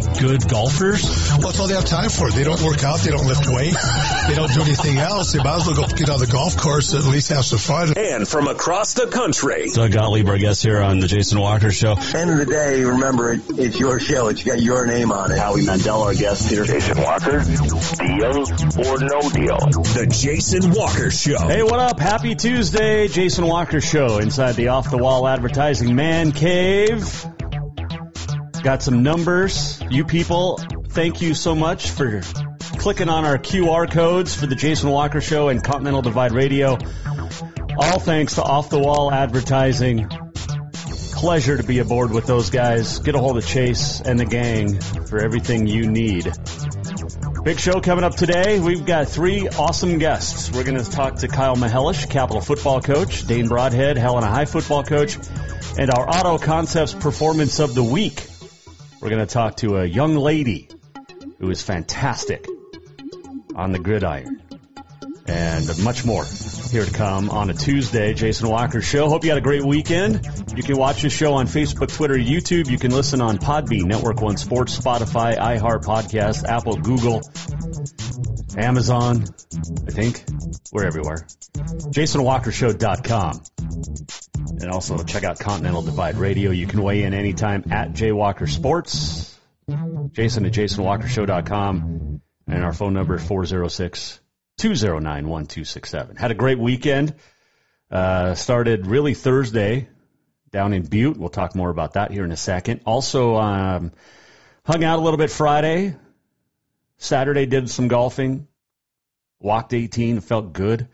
good golfers? Well, that's all they have time for. They don't work out. They don't lift weight. They don't do anything else. They might as well go get on the golf course at least have some fun. And from across the country, Doug Gottlieb, our guest here on the Jason Walker Show. End of the day, remember it, it's your show. It's got your name on it. Howie Mandel, our guest here. Jason Walker, deal or no deal? the Jason Walker Show. Hey, what up? Happy Tuesday, Jason Walker Show inside the off the wall advertising man cave. Got some numbers. You people, thank you so much for clicking on our QR codes for the Jason Walker Show and Continental Divide Radio. All thanks to Off the Wall Advertising. Pleasure to be aboard with those guys. Get a hold of Chase and the gang for everything you need. Big show coming up today. We've got three awesome guests. We're going to talk to Kyle Mihelish, Capital football coach, Dane Broadhead, Helena High football coach, and our Auto Concepts Performance of the Week. We're going to talk to a young lady who is fantastic on the gridiron. And much more here to come on a Tuesday, Jason Walker Show. Hope you had a great weekend. You can watch the show on Facebook, Twitter, YouTube. You can listen on Podbean, Network One Sports, Spotify, iHeart Podcast, Apple, Google, Amazon, I think. We're everywhere. JasonWalkerShow.com. And also check out Continental Divide Radio. You can weigh in anytime at JWalker Sports. Jason at JasonWalkerShow.com. And our phone number is 406 209 1267. Had a great weekend. Uh, started really Thursday down in Butte. We'll talk more about that here in a second. Also, um, hung out a little bit Friday. Saturday did some golfing. Walked 18, felt good.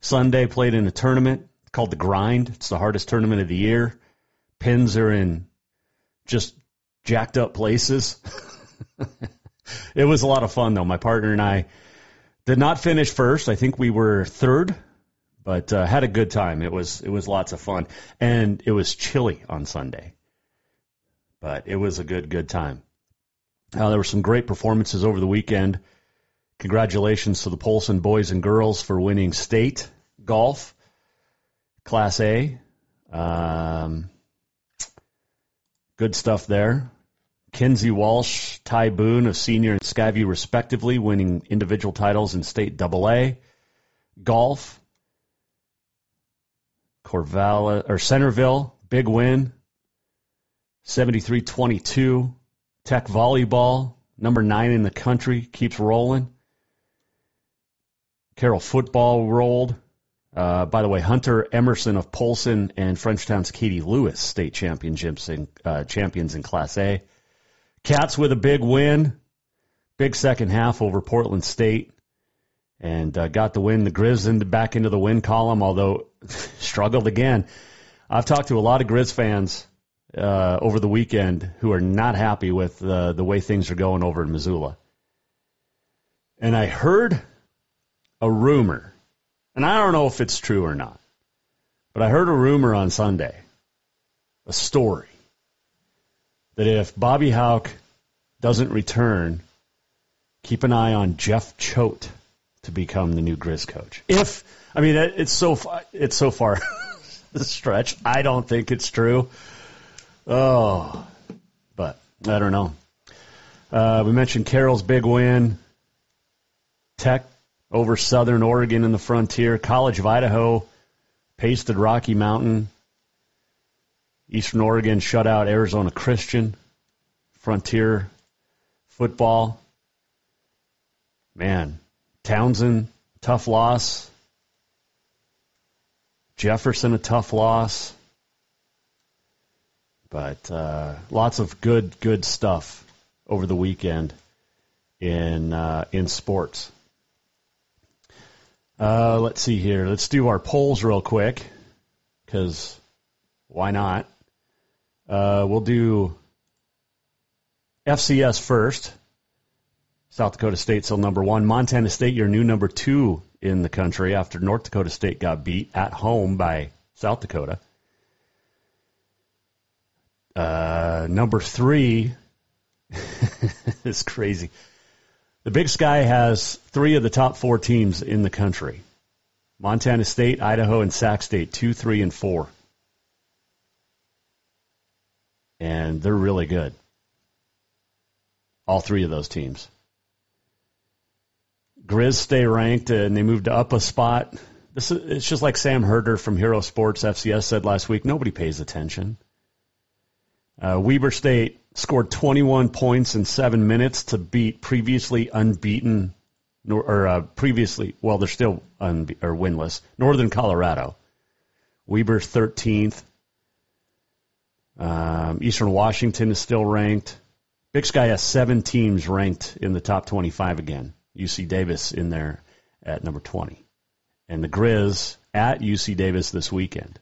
Sunday played in a tournament called the Grind. It's the hardest tournament of the year. Pins are in just jacked up places. it was a lot of fun though. My partner and I did not finish first. I think we were third, but uh, had a good time. It was it was lots of fun, and it was chilly on Sunday, but it was a good good time. Uh, there were some great performances over the weekend. Congratulations to the Polson boys and girls for winning state golf, Class A. Um, good stuff there. Kinsey Walsh, Ty Boone of senior and Skyview respectively, winning individual titles in state double A. Golf. Corvallis or Centerville, big win. 73-22. Tech volleyball, number nine in the country, keeps rolling. Carroll football rolled. Uh, by the way, Hunter Emerson of Polson and Frenchtown's Katie Lewis state championships in, uh, champions in Class A. Cats with a big win, big second half over Portland State, and uh, got the win. The Grizz into, back into the win column, although struggled again. I've talked to a lot of Grizz fans uh, over the weekend who are not happy with the way things are going over in Missoula. And I heard a rumor, and I don't know if it's true or not, but I heard a rumor on Sunday, a story, that if Bobby Houck doesn't return, keep an eye on Jeff Choate to become the new Grizz coach. If I mean it's so far, it's so far the stretch. I don't think it's true. Oh, but I don't know. Uh, we mentioned Carroll's big win. Tech over Southern Oregon in the Frontier. College of Idaho pasted Rocky Mountain. Eastern Oregon shut out Arizona Christian. Frontier football. Man, Townsend, tough loss. Jefferson, a tough loss. But uh, lots of good, good stuff over the weekend in uh, in sports. Uh, let's see here. Let's do our polls real quick, because why not? Uh, we'll do FCS first. South Dakota State still number one. Montana State, your new number two in the country after North Dakota State got beat at home by South Dakota. Uh, number three is crazy. The Big Sky has three of the top four teams in the country Montana State, Idaho, and Sac State, two, three, and four. And they're really good. All three of those teams. Grizz stay ranked and they moved up a spot. This is, it's just like Sam Herder from Hero Sports FCS said last week. Nobody pays attention. Uh, Weber State scored 21 points in seven minutes to beat previously unbeaten, or uh, previously, well, they're still unbe- or winless, Northern Colorado. Weber's 13th. Um, Eastern Washington is still ranked. Big Sky has seven teams ranked in the top 25 again. UC Davis in there at number 20. And the Grizz at UC Davis this weekend.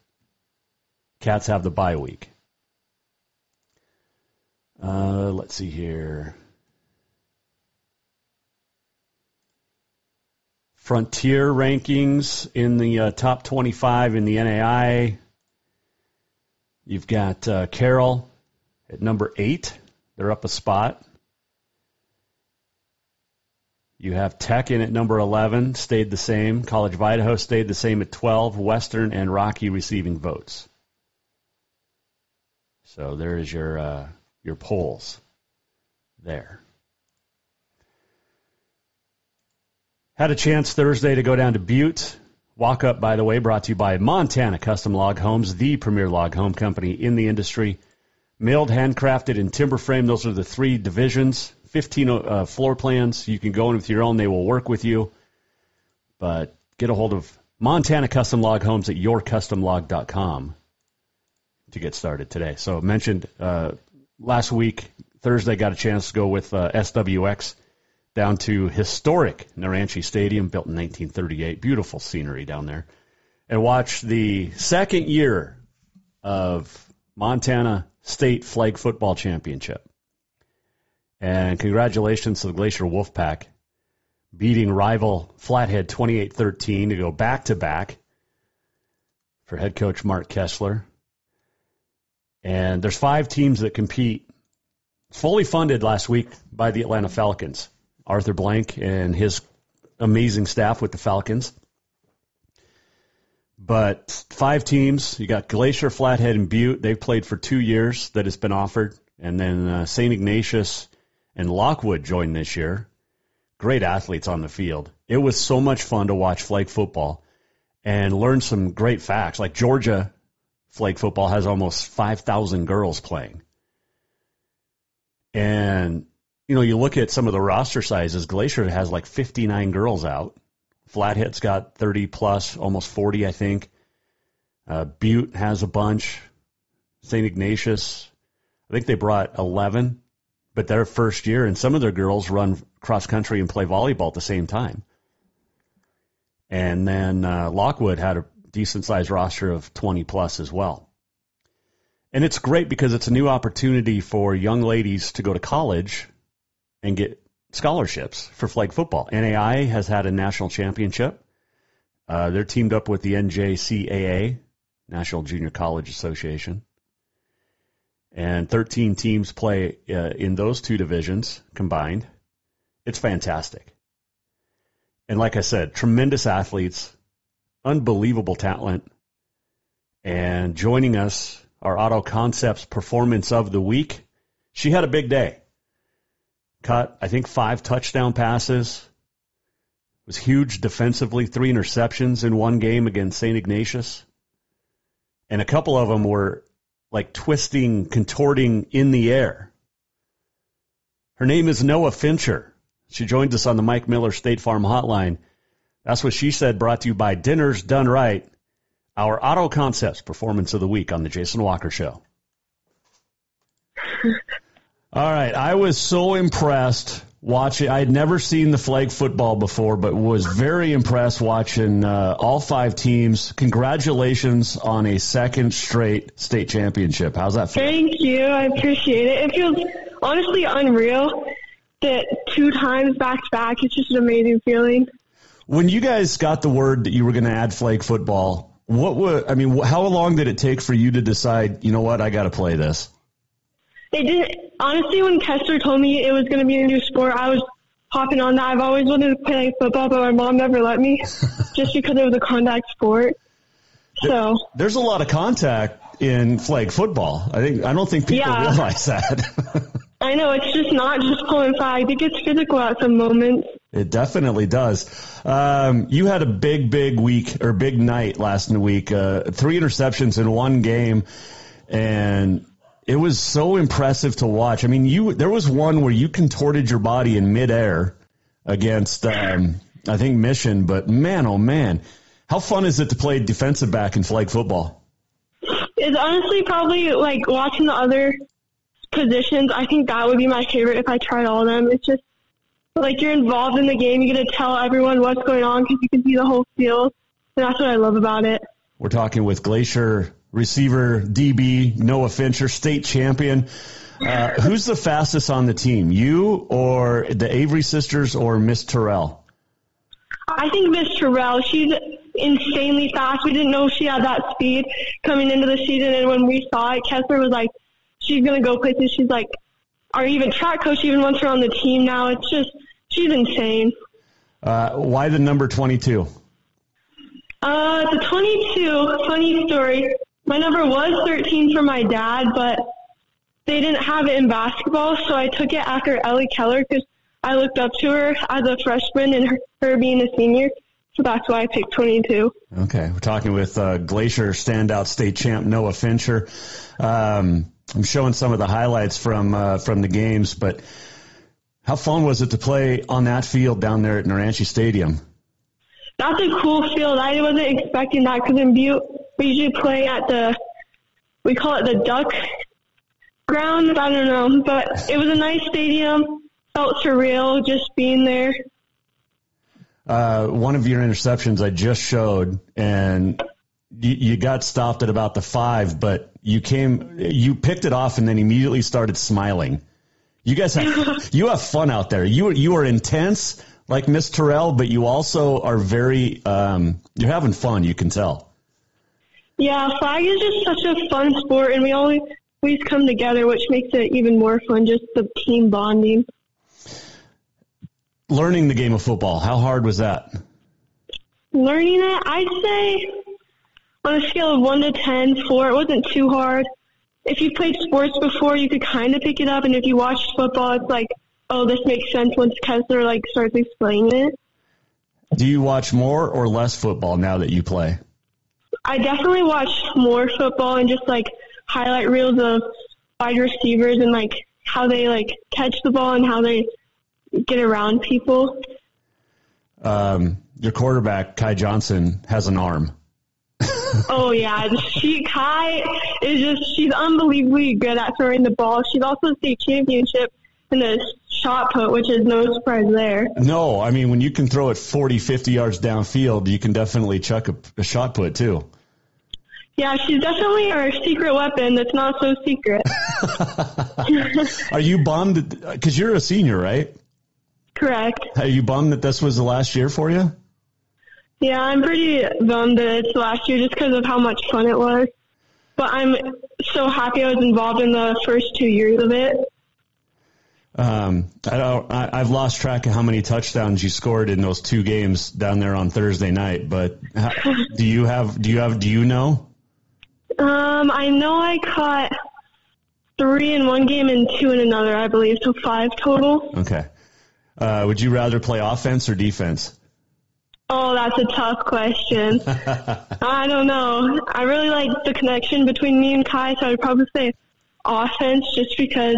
Cats have the bye week. Uh, let's see here. Frontier rankings in the uh, top 25 in the NAI. You've got uh, Carroll at number eight. They're up a spot. You have Tech in at number 11, stayed the same. College of Idaho stayed the same at 12. Western and Rocky receiving votes. So there is your uh, your polls there. Had a chance Thursday to go down to Butte. Walk up, by the way, brought to you by Montana Custom Log Homes, the premier log home company in the industry. Milled, handcrafted, and timber frame. Those are the three divisions. 15 uh, floor plans. You can go in with your own. They will work with you. But get a hold of Montana Custom Log Homes at yourcustomlog.com to get started today. So mentioned uh, last week, Thursday, got a chance to go with uh, SWX down to historic Naranche Stadium, built in 1938. Beautiful scenery down there. And watch the second year of Montana State Flag Football Championship. And congratulations to the Glacier Wolfpack beating rival Flathead 28-13 to go back to back for head coach Mark Kessler. And there's five teams that compete. Fully funded last week by the Atlanta Falcons. Arthur Blank and his amazing staff with the Falcons. But five teams. You got Glacier, Flathead, and Butte. They've played for two years that it's been offered. And then uh, St. Ignatius and Lockwood joined this year. Great athletes on the field. It was so much fun to watch flag football and learn some great facts. Like Georgia flag football has almost 5,000 girls playing. And, you know, you look at some of the roster sizes, Glacier has like 59 girls out. Flathead's got 30 plus, almost 40, I think. Uh, Butte has a bunch. St. Ignatius, I think they brought 11 but their first year, and some of their girls run cross country and play volleyball at the same time. And then uh, Lockwood had a decent sized roster of 20 plus as well. And it's great because it's a new opportunity for young ladies to go to college and get scholarships for flag football. NAI has had a national championship. Uh, they're teamed up with the NJCAA, National Junior College Association and 13 teams play uh, in those two divisions combined. It's fantastic. And like I said, tremendous athletes, unbelievable talent. And joining us, our Auto Concepts performance of the week. She had a big day. Caught, I think, five touchdown passes. Was huge defensively, three interceptions in one game against St. Ignatius. And a couple of them were like twisting, contorting in the air. Her name is Noah Fincher. She joins us on the Mike Miller State Farm Hotline. That's what she said, brought to you by Dinners Done Right, our Auto Concepts Performance of the Week on the Jason Walker Show. All right. I was so impressed watching. I had never seen the flag football before, but was very impressed watching uh, all five teams. Congratulations on a second straight state championship. How's that feel? Thank you. I appreciate it. It feels honestly unreal that two times back to back. It's just an amazing feeling. When you guys got the word that you were going to add flag football, what would I mean? How long did it take for you to decide? You know what? I got to play this. It didn't. Honestly, when Kessler told me it was going to be a new sport, I was hopping on that. I've always wanted to play football, but my mom never let me, just because it was a contact sport. So there's a lot of contact in flag football. I think I don't think people Yeah. realize that. I know it's just not just pulling flags. It gets physical at some moments. It definitely does. Um, you had a big, big week or big night last week. Uh, three interceptions in one game, and it was so impressive to watch. I mean, you there was one where you contorted your body in midair against, um, I think Mission. But man, oh man, how fun is it to play defensive back in flag football? It's honestly probably like watching the other positions. I think that would be my favorite if I tried all of them. It's just like you're involved in the game. You get to tell everyone what's going on because you can see the whole field. And that's what I love about it. We're talking with Glacier receiver DB Noah Fincher, state champion. Uh, who's the fastest on the team? You or the Avery sisters or Miss Terrell? I think Miss Terrell, she's insanely fast. We didn't know she had that speed coming into the season, and when we saw it, Kessler was like, "She's gonna go places." She's like, our even track coach even wants her on the team now. It's just she's insane. Uh, why the number 22? Uh, the 22, funny story. My number was 13 for my dad, but they didn't have it in basketball, so I took it after Ellie Keller because I looked up to her as a freshman and her, her being a senior. So that's why I picked 22. Okay, we're talking with uh, Glacier standout state champ Noah Fincher. Um, I'm showing some of the highlights from uh, from the games, but how fun was it to play on that field down there at Naranche Stadium? That's a cool field. I wasn't expecting that because in Butte we usually play at the we call it the Duck Ground. I don't know, but it was a nice stadium. Felt surreal just being there. Uh, one of your interceptions I just showed, and you, you got stopped at about the five, but you came, you picked it off, and then immediately started smiling. You guys have you have fun out there. You are you are intense like Miss Terrell, but you also are very um, you're having fun. You can tell. Yeah, flag is just such a fun sport, and we always always come together, which makes it even more fun. Just the team bonding. Learning the game of football, how hard was that? Learning it, I'd say on a scale of one to ten, four. It wasn't too hard. If you played sports before, you could kind of pick it up, and if you watched football, it's like, oh, this makes sense once Kessler like starts explaining it. Do you watch more or less football now that you play? I definitely watch more football and just like highlight reels of wide receivers and like how they like catch the ball and how they get around people. Um, your quarterback Kai Johnson has an arm. Oh yeah, she Kai is just she's unbelievably good at throwing the ball. She's also state championship in the shot put, which is no surprise there. No, I mean when you can throw it 40, 50 yards downfield, you can definitely chuck a, a shot put too. Yeah, she's definitely our secret weapon that's not so secret. Are you bummed because you're a senior, right? Correct. Are you bummed that this was the last year for you? Yeah, I'm pretty bummed that it's last year just because of how much fun it was. But I'm so happy I was involved in the first two years of it. Um, I don't. I, I've lost track of how many touchdowns you scored in those two games down there on Thursday night. But how, do you have? Do you have? Do you know? Um, I know I caught three in one game and two in another, I believe, so five total. Okay. Uh, would you rather play offense or defense? Oh, that's a tough question. I don't know. I really like the connection between me and Kai, so I'd probably say offense just because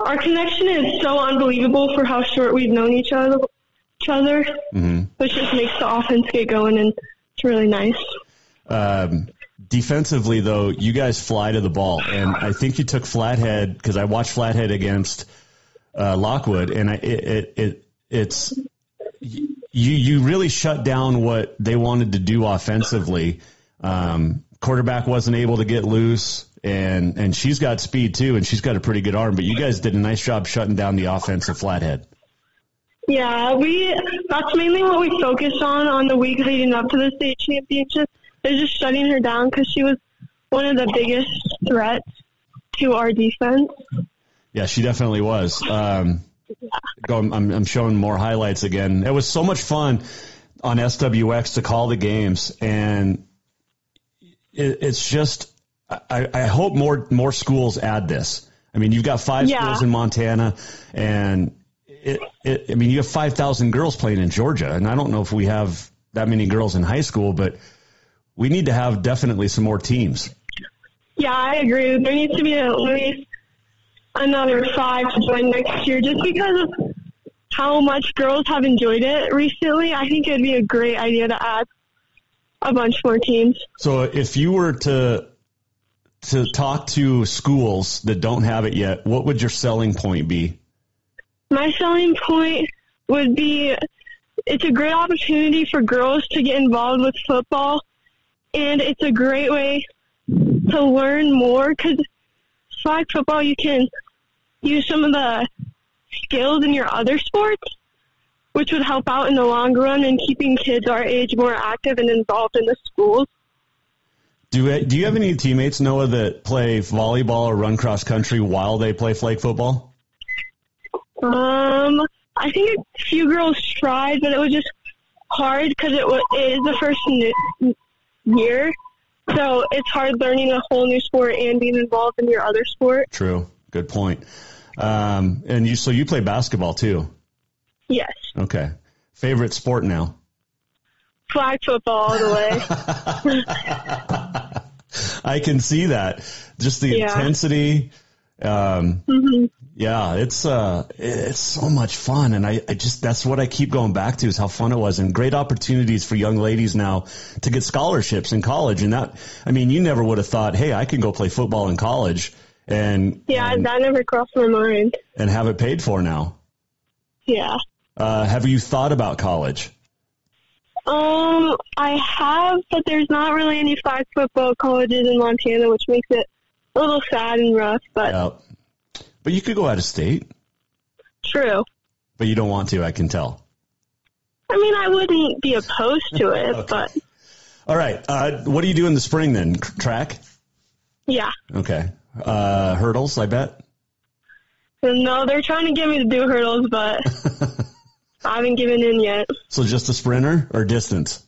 our connection is so unbelievable for how short we've known each other, each other Mm-hmm. which just makes the offense get going, and it's really nice. Um, defensively, though, you guys fly to the ball, and I think you took Flathead because I watched Flathead against uh, Lockwood, and I, it, it, it it's you you really shut down what they wanted to do offensively. Um, quarterback wasn't able to get loose, and and she's got speed too, and she's got a pretty good arm. But you guys did a nice job shutting down the offensive flathead. Yeah, we that's mainly what we focused on on the week leading up to the state championship. Is just shutting her down because she was one of the biggest threats to our defense. Yeah, she definitely was. Um, go, I'm, I'm showing more highlights again. It was so much fun on SWX to call the games, and it, it's just I, I hope more more schools add this. I mean, you've got five Yeah. schools in Montana, and it, it, I mean, you have five thousand girls playing in Georgia, and I don't know if we have that many girls in high school, but we need to have definitely some more teams. Yeah, I agree. There needs to be at least another five to join next year just because of how much girls have enjoyed it recently. I think it would be a great idea to add a bunch more teams. So if you were to to talk to schools that don't have it yet, what would your selling point be? My selling point would be it's a great opportunity for girls to get involved with football, and it's a great way to learn more because flag football, you can use some of the skills in your other sports, which would help out in the long run in keeping kids our age more active and involved in the schools. Do do you have any teammates Noah that play volleyball or run cross country while they play flag football? Um, I think a few girls tried, but it was just hard because it, wa- it is the first new, year. So it's hard learning a whole new sport and being involved in your other sport. True. Good point. Um, and you so you play basketball too. Yes, Okay. Favorite sport now? flag football all the way. I can see that. Just the Yeah. intensity. Um, hmm Yeah, it's uh, it's so much fun, and I, I just that's what I keep going back to is how fun it was, and great opportunities for young ladies now to get scholarships in college, and that I mean, you never would have thought, hey, I can go play football in college, and Yeah, and, that never crossed my mind. and have it paid for now. Yeah. Uh, have you thought about college? Um, I have, but there's not really any flag football colleges in Montana, which makes it a little sad and rough. But Yeah. But you could go out of state, true. but you don't want to. I can tell. I mean, I wouldn't be opposed to it, but All right. Uh, what do you do in the spring then? Track? yeah. Okay. Uh, hurdles, I bet. No, they're trying to get me to do hurdles, but I haven't given in yet. So just a sprinter or distance?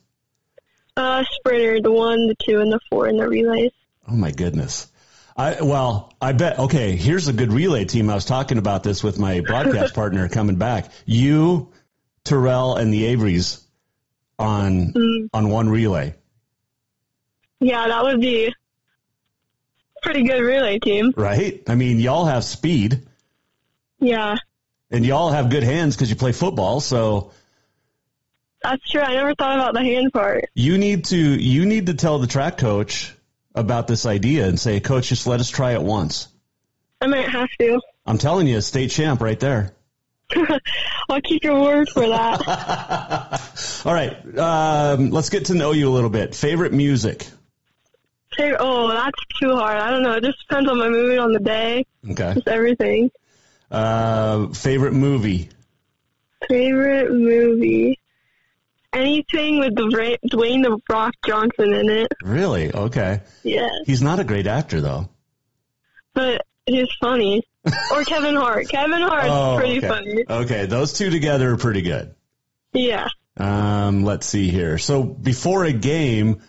Uh, sprinter, the one, the two, and the four in the relays. Oh my goodness. I well, I bet. Okay, here's a good relay team. I was talking about this with my broadcast partner coming back. You, Terrell, and the Averys on Mm. on one relay. Yeah, that would be pretty good relay team. Right? I mean, y'all have speed Yeah, and y'all have good hands because you play football. So that's true. I never thought about the hand part. you need to you need to tell the track coach about this idea and say, Coach, just let us try it once. I might have to. I'm telling you, state champ right there. I'll keep your word for that. All right, um, let's get to know you a little bit. Favorite music? Say, oh, that's too hard. I don't know. It just depends on my mood on the day. Okay. Just everything. Uh, favorite movie? Favorite movie? Anything with Dwayne Dwayne the Rock Johnson in it. Really? Okay. Yeah, He's not a great actor though. but he's funny. or Kevin Hart. Kevin Hart's pretty okay. funny. Okay, those two together are pretty good. Yeah. Um, let's see here. So before a game,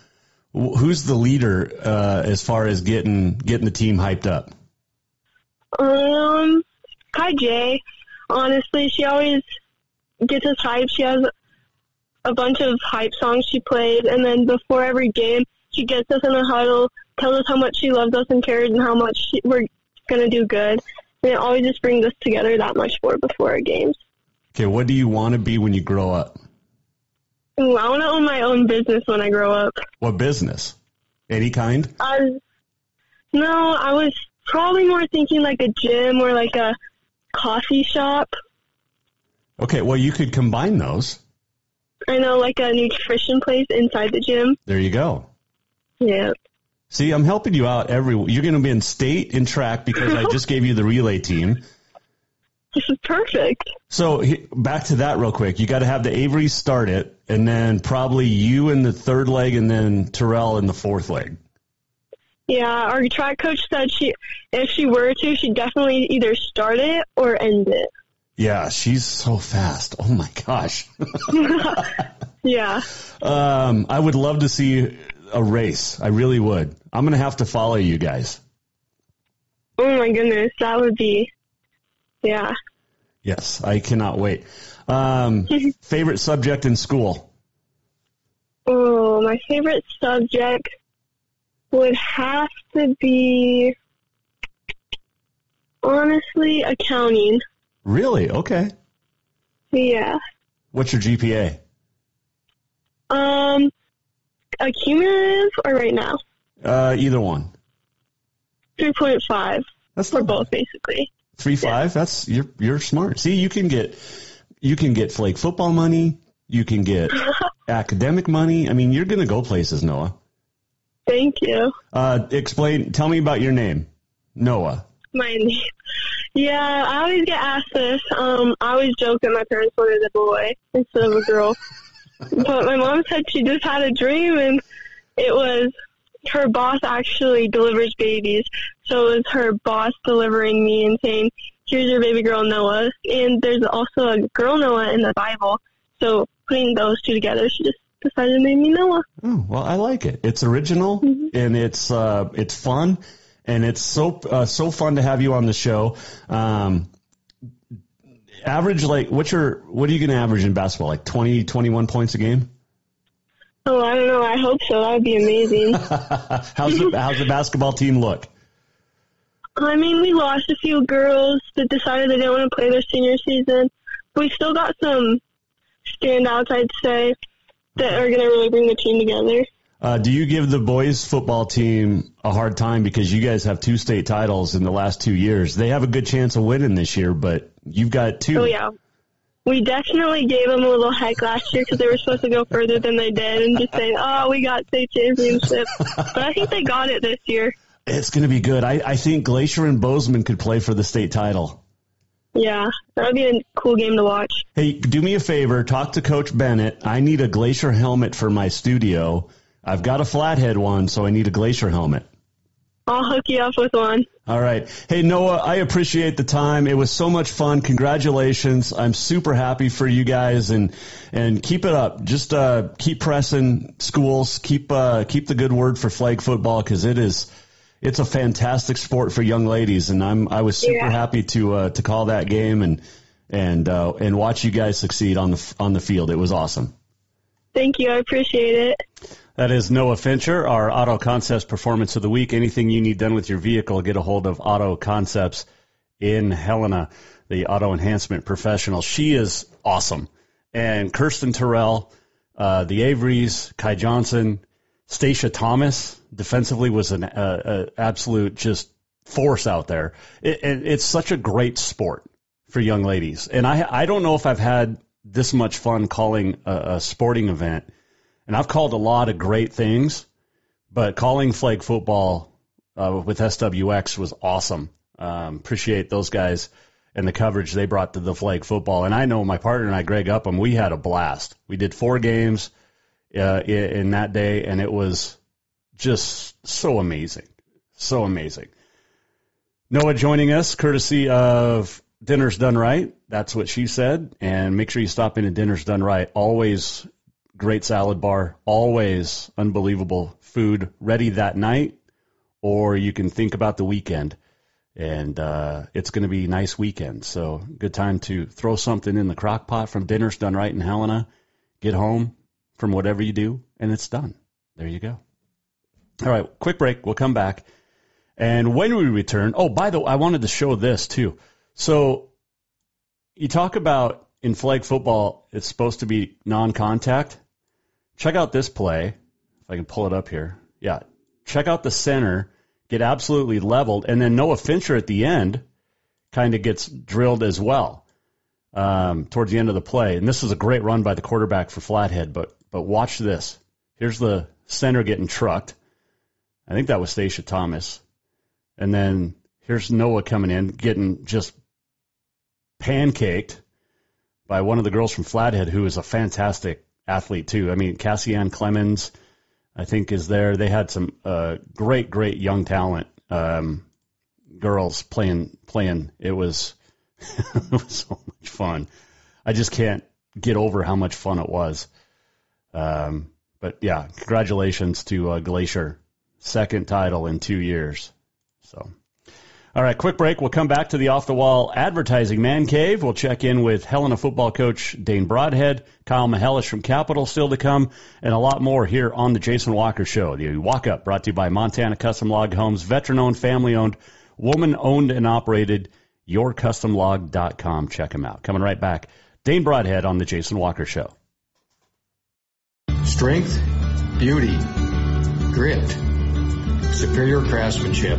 who's the leader uh, as far as getting getting the team hyped up? Um, Kai J. Honestly, she always gets us hyped. She has a bunch of hype songs she plays, and then before every game, she gets us in a huddle, tells us how much she loves us and cares, and how much she, we're gonna do good. And it always just brings us together that much more before our games. Okay, what do you want to be when you grow up? Ooh, I want to own my own business when I grow up. What business? Any kind? I no, I was probably more thinking like a gym or like a coffee shop. Okay, well, you could combine those. I know, like a nutrition place inside the gym. There you go. Yeah. See, I'm helping you out every. You're going to be in state in track because I just gave you the relay team. This is perfect. So back to that real quick. You got to have the Avery start it, and then probably you in the third leg, and then Terrell in the fourth leg. Yeah, our track coach said she, if she were to, she'd definitely either start it or end it. Yeah, she's so fast. Oh my gosh. Yeah. Um, I would love to see a race. I really would. I'm going to have to follow you guys. Oh my goodness, that would be, yeah. Yes, I cannot wait. Um, favorite subject in school? Oh, my favorite subject would have to be, honestly, accounting. Really? Okay. Yeah. What's your GPA? Um, a cumulative or right now? Uh, either one. 3.5 That's for not both, basically. Three five. That's you're you're smart. See, you can get you can get flake football money. You can get academic money. I mean, you're going to go places, Noah. Thank you. Uh, explain. Tell me about your name, Noah. My name. Yeah, I always get asked this. Um, I always joke that my parents wanted a boy instead of a girl. but my mom said she just had a dream and it was her boss actually delivers babies. So it was her boss delivering me and saying, here's your baby girl Noah. And there's also a girl Noah in the Bible. So putting those two together, she just decided to name me Noah. Oh, well, I like it. It's original and it's uh, it's fun and it's so uh, so fun to have you on the show. Um, average like what's your what are you going to average in basketball? Like 20, 21 points a game? Oh, I don't know. I hope so. That would be amazing. how's the how's the basketball team look? I mean, we lost a few girls that decided they didn't want to play their senior season. We still got some standouts, I'd say, that are going to really bring the team together. Uh, do you give the boys football team a hard time because you guys have two state titles in the last two years? They have a good chance of winning this year, but you've got two. Oh, yeah. We definitely gave them a little heck last year because they were supposed to go further than they did and just say, oh, we got state championship. but I think they got it this year. It's going to be good. I, I think Glacier and Bozeman could play for the state title. Yeah, that would be a cool game to watch. Hey, do me a favor. Talk to Coach Bennett. I need a Glacier helmet for my studio. I've got a flathead one, so I need a Glacier helmet. I'll hook you up with one. All right. Hey, Noah, I appreciate the time. It was so much fun. Congratulations. I'm super happy for you guys and, and keep it up. Just, uh, keep pressing schools. Keep, uh, keep the good word for flag football because it is, it's a fantastic sport for young ladies. And I'm, I was super Yeah. happy to, uh, to call that game and, and, uh, and watch you guys succeed on the, on the field. It was awesome. Thank you. I appreciate it. That is Noah Fincher, our Auto Concepts Performance of the Week. Anything you need done with your vehicle, get a hold of Auto Concepts in Helena, the auto enhancement professional. She is awesome. And Kirsten Terrell, uh, the Averys, Kai Johnson, Stacia Thomas, defensively was an uh, uh, absolute just force out there. It, it, it's such a great sport for young ladies. And I, I don't know if I've had this much fun calling a, a sporting event and I've called a lot of great things, but calling flag football uh, with SWX was awesome. Um, appreciate those guys and the coverage they brought to the flag football. And I know my partner and I, Greg Upham, we had a blast. We did four games uh, in, that day, and it was just so amazing, so amazing. Noah joining us, courtesy of Dinner's Done Right. That's what she said. And make sure you stop in at Dinner's Done Right. Always great salad bar, always unbelievable food ready that night, or you can think about the weekend. And uh, it's going to be a nice weekend. So, good time to throw something in the crock pot from Dinner's Done Right in Helena. Get home from whatever you do, and it's done. There you go. All right, quick break. We'll come back. And when we return, oh, by the way, I wanted to show this too. So, you talk about in flag football, it's supposed to be non contact. Check out this play. If I can pull it up here. Yeah. Check out the center, get absolutely leveled, and then Noah Fincher at the end kind of gets drilled as well um, towards the end of the play. And this is a great run by the quarterback for Flathead, but but watch this. Here's the center getting trucked. I think that was Stacia Thomas. And then here's Noah coming in, getting just pancaked by one of the girls from Flathead, who is a fantastic athlete too. I mean, Cassian Clemens, I think, is there. They had some uh, great, great young talent um, girls playing. Playing. It was it was so much fun. I just can't get over how much fun it was. Um, but yeah, congratulations to uh, Glacier, second title in two years. So. All right, quick break. We'll come back to the off the wall advertising man cave. We'll check in with Helena football coach Dane Broadhead, Kyle Mihelish from Capital still to come, and a lot more here on the Jason Walker Show. The Walk Up brought to you by Montana Custom Log Homes, veteran owned, family owned, woman owned and operated. YourCustomLog.com. Check them out. Coming right back. Dane Broadhead on the Jason Walker Show. Strength, beauty, grit, superior craftsmanship.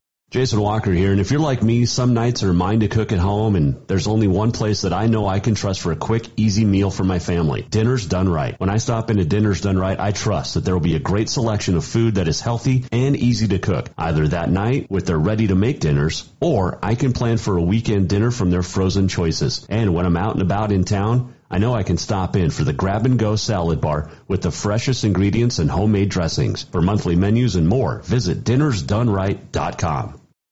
Jason Walker here, and if you're like me, some nights are mine to cook at home, and there's only one place that I know I can trust for a quick, easy meal for my family. Dinner's Done Right. When I stop into Dinner's Done Right, I trust that there will be a great selection of food that is healthy and easy to cook, either that night with their ready-to-make dinners, or I can plan for a weekend dinner from their frozen choices. And when I'm out and about in town, I know I can stop in for the grab and go salad bar with the freshest ingredients and homemade dressings. For monthly menus and more, visit dinnersdoneright.com.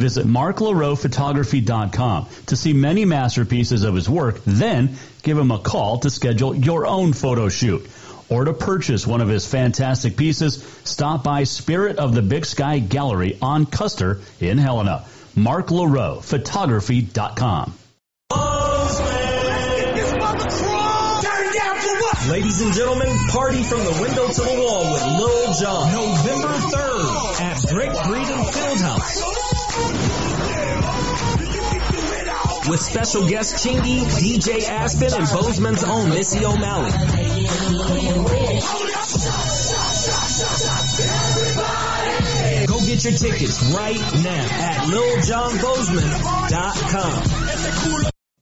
Visit marklaroephotography.com to see many masterpieces of his work, then give him a call to schedule your own photo shoot. Or to purchase one of his fantastic pieces, stop by Spirit of the Big Sky Gallery on Custer in Helena. marklaroephotography.com. Ladies and gentlemen, party from the window to the wall with Lil Jon. November 3rd at Brick Breeden Fieldhouse. With special guest Chingy, DJ Aspen, and Bozeman's own Missy O'Malley. Go get your tickets right now at liljonbozeman.com.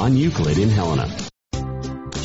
on Euclid in Helena.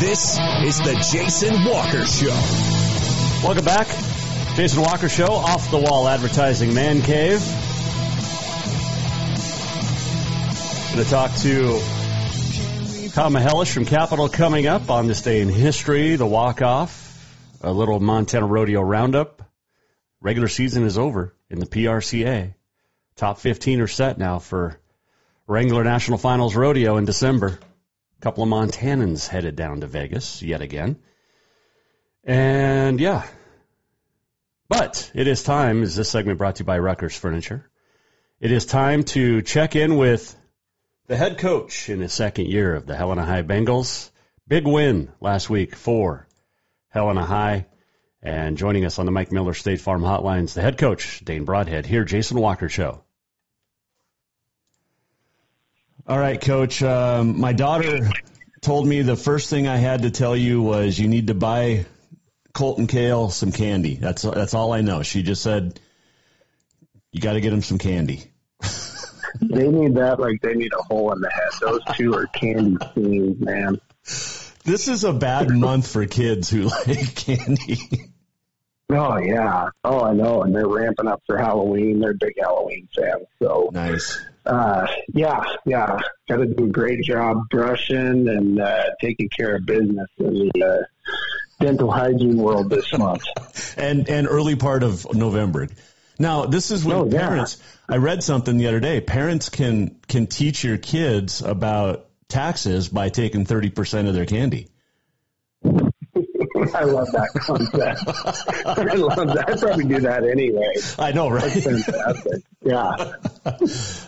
This is the Jason Walker Show. Welcome back. Jason Walker Show, off the wall advertising man cave. Going to talk to Tom Mihelish from Capital coming up on this day in history, the walk off, a little Montana Rodeo roundup. Regular season is over in the PRCA. Top 15 are set now for Wrangler National Finals Rodeo in December. A couple of Montanans headed down to Vegas yet again. And yeah. But it is time, is this segment brought to you by Rucker's Furniture? It is time to check in with the head coach in his second year of the Helena High Bengals. Big win last week for Helena High. And joining us on the Mike Miller State Farm Hotlines, the head coach, Dane Broadhead, here, Jason Walker Show. All right, Coach. Um, my daughter told me the first thing I had to tell you was you need to buy Colton Kale some candy. That's that's all I know. She just said you got to get him some candy. they need that like they need a hole in the head. Those two are candy fiends, man. This is a bad month for kids who like candy. Oh yeah. Oh, I know. And they're ramping up for Halloween. They're big Halloween fans. So nice uh, yeah, yeah, got to do a great job brushing and uh, taking care of business in the uh, dental hygiene world this month. and and early part of November. Now, this is when oh, parents. I read something the other day. Parents can can teach your kids about taxes by taking thirty percent of their candy. I love that concept. I love that. I probably do that anyway. I know, right? That's fantastic. Yeah.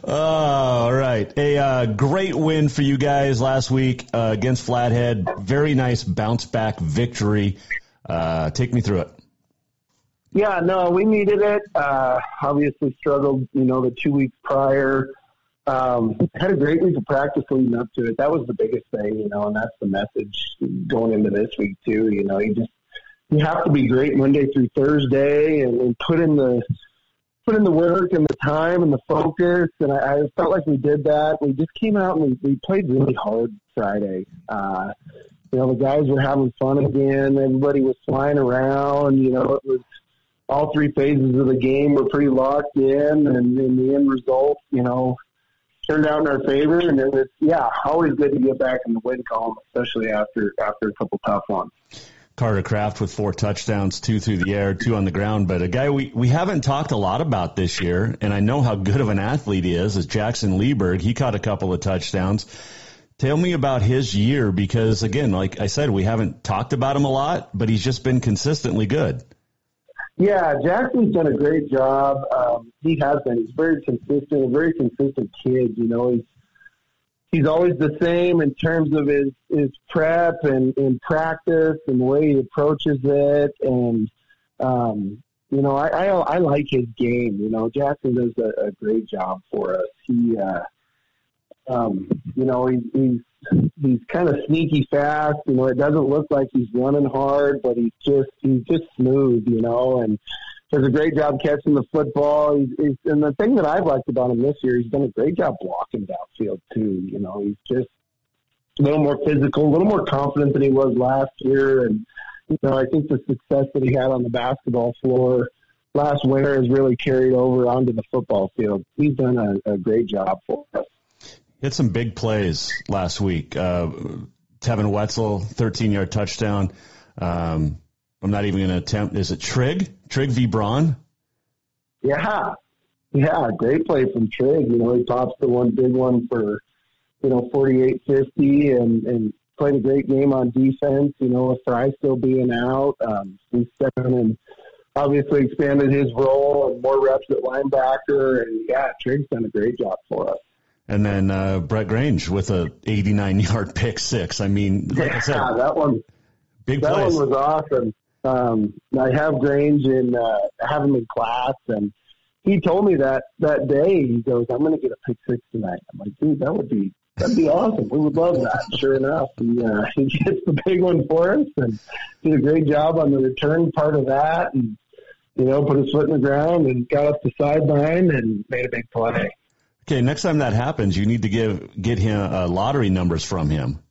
All right. A uh, great win for you guys last week uh, against Flathead. Very nice bounce back victory. Uh, take me through it. Yeah, no, we needed it. Uh, obviously struggled, you know, the two weeks prior. Um, had a great week of practice leading up to it. That was the biggest thing, you know, and that's the message going into this week too. You know, you just you have to be great Monday through Thursday and, and put in the put in the work and the time and the focus. And I, I felt like we did that. We just came out and we, we played really hard Friday. Uh, you know, the guys were having fun again. Everybody was flying around. You know, it was all three phases of the game were pretty locked in, and in the end result, you know, turned out in our favor. And it was, yeah, always good to get back in the win column, especially after after a couple tough ones. Carter Kraft with four touchdowns, two through the air, two on the ground. But a guy we, we haven't talked a lot about this year, and I know how good of an athlete he is, is Jackson Lieberg. He caught a couple of touchdowns. Tell me about his year because, again, like I said, we haven't talked about him a lot, but he's just been consistently good. Yeah, Jackson's done a great job. Um, he has been. He's very consistent, a very consistent kid. You know, he's he's always the same in terms of his his prep and, and practice and the way he approaches it. And um, you know, I, I I like his game. You know, Jackson does a, a great job for us. He, uh, um, you know, he, he's he's kind of sneaky fast. You know, it doesn't look like he's running hard, but he's just he's just smooth. You know, and does a great job catching the football. He's, he's, and the thing that I've liked about him this year, he's done a great job blocking downfield too. You know, he's just a little more physical, a little more confident than he was last year, and you know, I think the success that he had on the basketball floor last winter has really carried over onto the football field. He's done a, a great job for us. Hit some big plays last week. Uh, Tevin Wetzel, 13 yard touchdown. Um, I'm not even going to attempt. Is it Trig? Trig v. Braun? Yeah. Yeah. Great play from Trig. You know, he pops the one big one for, you know, 48 50 and, and played a great game on defense. You know, with Fry still being out, um, he's stepping and obviously expanded his role and more reps at linebacker. And yeah, Trig's done a great job for us. And then uh, Brett Grange with a 89 yard pick six. I mean, like yeah, I said, that one, big that plays. one was awesome. Um, I have Grange in, uh, have him in class, and he told me that that day. He goes, "I'm going to get a pick six tonight." I'm like, "Dude, that would be that'd be awesome. We would love that." Sure enough, he uh, he gets the big one for us, and did a great job on the return part of that, and you know, put his foot in the ground and got up the sideline and made a big play. Okay, next time that happens, you need to give get him uh, lottery numbers from him.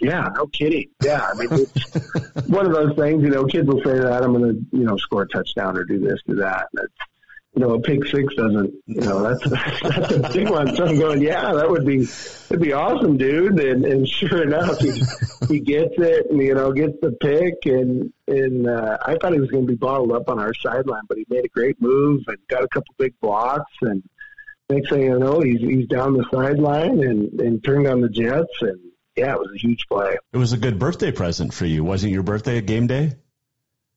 Yeah, no kidding. Yeah, I mean, it's one of those things. You know, kids will say that I'm going to, you know, score a touchdown or do this, do that. And it's, you know, a pick six doesn't. You know, that's that's a big one. So I'm going, yeah, that would be that'd be awesome, dude. And and sure enough, he he gets it, and you know, gets the pick, and and uh, I thought he was going to be bottled up on our sideline, but he made a great move and got a couple big blocks, and next thing you know, he's he's down the sideline and and turned on the Jets and yeah, it was a huge play. It was a good birthday present for you. Wasn't your birthday game day?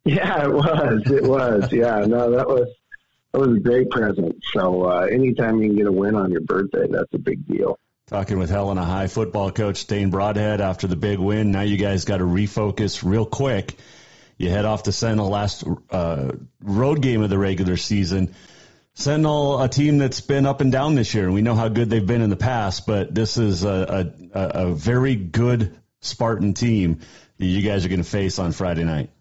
Yeah, it was. It was. Yeah, no, that was that was a great present. So uh, anytime you can get a win on your birthday, that's a big deal. Talking with Helena High football coach Dane Broadhead after the big win. Now you guys got to refocus real quick. You head off to Sentinel last uh, road game of the regular season. Sentinel, a team that's been up and down this year, and we know how good they've been in the past, but this is a, a, a very good Spartan team that you guys are going to face on Friday night.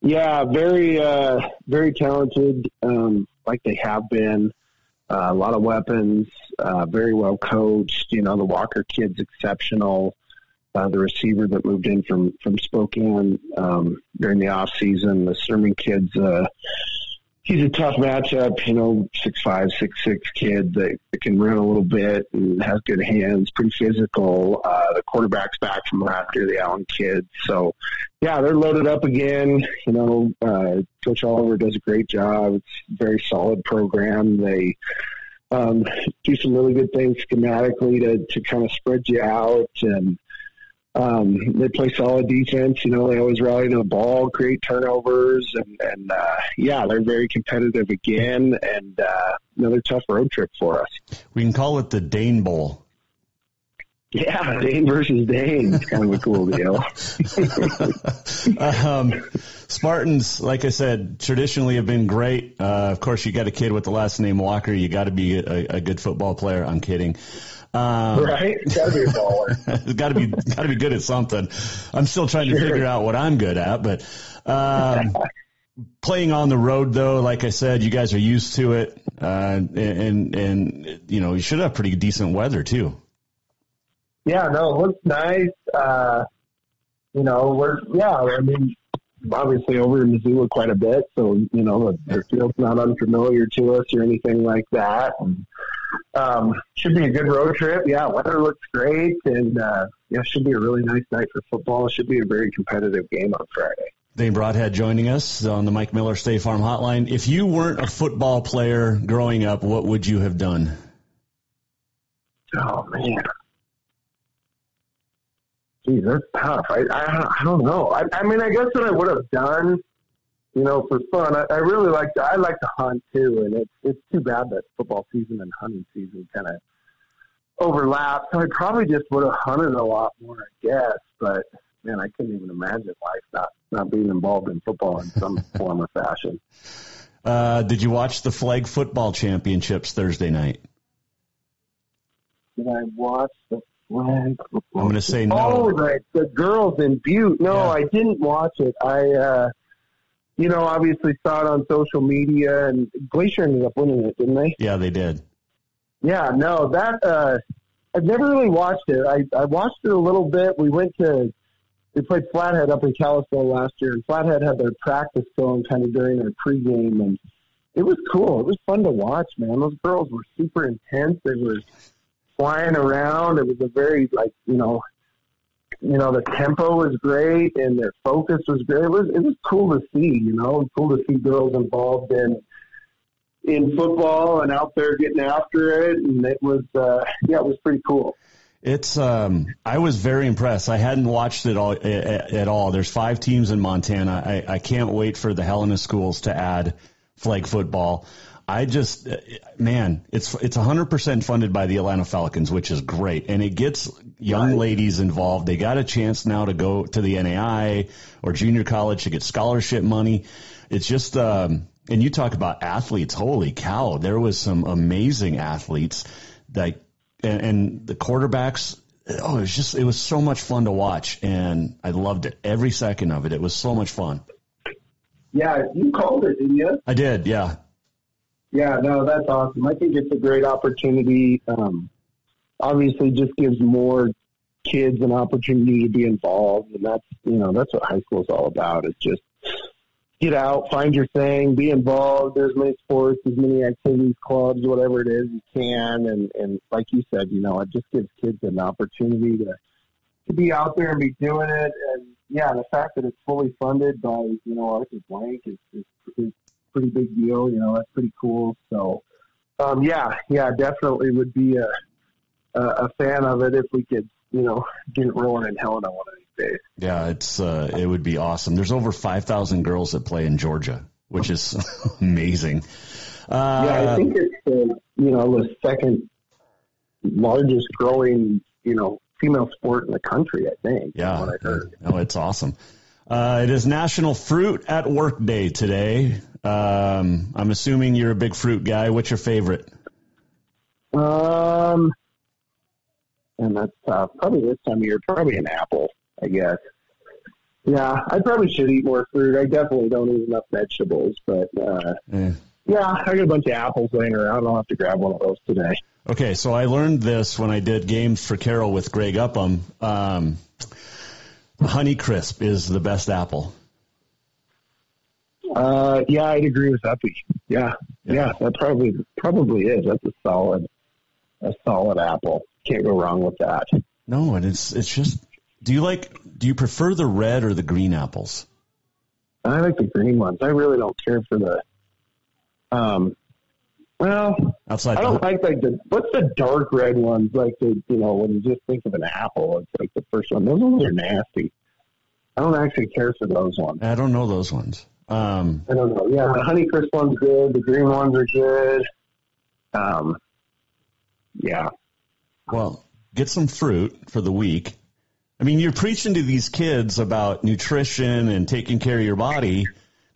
Yeah, very, uh, very talented, um, like they have been. Uh, a lot of weapons, uh, very well coached. You know, the Walker kid's exceptional. Uh, the receiver that moved in from from Spokane um, during the off season, the Sermon kid's uh, he's a tough matchup. You know, six five, six six kid that, that can run a little bit and has good hands, pretty physical. Uh, the quarterback's back from year, the Allen kid. So, yeah, they're loaded up again. You know, uh, Coach Oliver does a great job. It's a very solid program. They um, do some really good things schematically to to kind of spread you out and. Um, they play solid defense. You know, they always rally to the ball, create turnovers, and, and uh, yeah, they're very competitive again, and uh, another tough road trip for us. We can call it the Dane Bowl. Yeah, Dane versus Dane. It's kind of a cool deal. um, Spartans, like I said, traditionally have been great. Uh, of course, you got a kid with the last name Walker. You got to be a, a good football player. I'm kidding. Um, right? Got to be a baller. got to be got to be good at something. I'm still trying to figure out what I'm good at, but um, playing on the road though, like I said, you guys are used to it, uh, and, and and you know you should have pretty decent weather too. Yeah, no, it looks nice. Uh, you know, we're yeah. I mean, obviously over in Missoula quite a bit, so you know the, the field's not unfamiliar to us or anything like that. And, um, should be a good road trip. Yeah, weather looks great, and uh, yeah, should be a really nice night for football. It should be a very competitive game on Friday. Dane Broadhead joining us on the Mike Miller State Farm Hotline. If you weren't a football player growing up, what would you have done? Oh man, geez, that's tough. I I, I don't know. I, I mean, I guess what I would have done you know, for fun. I, I really like to. I like to hunt too, and it's it's too bad that football season and hunting season kind of overlap. So I probably just would have hunted a lot more, I guess. But man, I couldn't even imagine life not not being involved in football in some form or fashion. Uh, did you watch the flag football championships Thursday night? Did I watch the flag? Football? I'm going to say no. Oh, the, the girls in Butte. No, yeah. I didn't watch it. I. uh you know, obviously saw it on social media, and Glacier ended up winning it, didn't they? Yeah, they did. Yeah, no, that uh, I've never really watched it. I I watched it a little bit. We went to we played Flathead up in Kalispell last year, and Flathead had their practice going kind of during their pregame, and it was cool. It was fun to watch, man. Those girls were super intense. They were flying around. It was a very like you know, you know the tempo was great and their focus was great. It was it was cool to see. You know, cool to see girls involved in in football and out there getting after it, and it was uh, yeah, it was pretty cool. It's um, I was very impressed. I hadn't watched it all at, all. There's five teams in Montana. I, I can't wait for the Helena schools to add flag football. I just, man, it's it's 100% funded by the Atlanta Falcons, which is great, and it gets young right. ladies involved. They got a chance now to go to the NAIA or junior college to get scholarship money. It's just, um, and you talk about athletes. Holy cow, there was some amazing athletes that, and, and the quarterbacks. Oh, it was just, it was so much fun to watch, and I loved it every second of it. It was so much fun. Yeah, you called it, didn't you? I did. Yeah. Yeah, no, that's awesome. I think it's a great opportunity. Um, obviously, just gives more kids an opportunity to be involved, and that's you know that's what high school is all about. Is just get out, find your thing, be involved. There's many sports, as many activities, clubs, whatever it is you can, and and like you said, you know, it just gives kids an opportunity to to be out there and be doing it. And yeah, the fact that it's fully funded by you know Arthur Blank is, is, is pretty big deal. You know, that's pretty cool. So, um, yeah, yeah, definitely would be a, a, a fan of it if we could, you know, get it rolling in Helena one of these days. Yeah, it's uh, it would be awesome. There's over five thousand girls that play in Georgia, which is amazing. Uh, yeah, I think it's the you know the second largest growing you know female sport in the country. I think. Yeah, what I heard. Oh, it's awesome. Uh, it is National Fruit at Work Day today. Um, I'm assuming you're a big fruit guy. What's your favorite? Um, and that's uh, probably this time of year. Probably an apple, I guess. Yeah, I probably should eat more fruit. I definitely don't eat enough vegetables, but uh, eh. yeah, I got a bunch of apples laying around. I'll have to grab one of those today. Okay, so I learned this when I did games for Carroll with Greg Upham. Um, Honeycrisp is the best apple. Uh, yeah, I'd agree with Uppy. Yeah, yeah, yeah, that probably probably is. That's a solid, a solid apple. Can't go wrong with that. No, and it's it's just. Do you like? Do you prefer the red or the green apples? I like the green ones. I really don't care for the. Um, well, outside. I don't the, like like the what's the dark red ones like the you know when you just think of an apple it's like the first one those ones are nasty. I don't actually care for those ones. I don't know those ones. Um, I don't know. Yeah, the Honeycrisp one's good. The green ones are good. Um, yeah. Well, get some fruit for the week. I mean, you're preaching to these kids about nutrition and taking care of your body.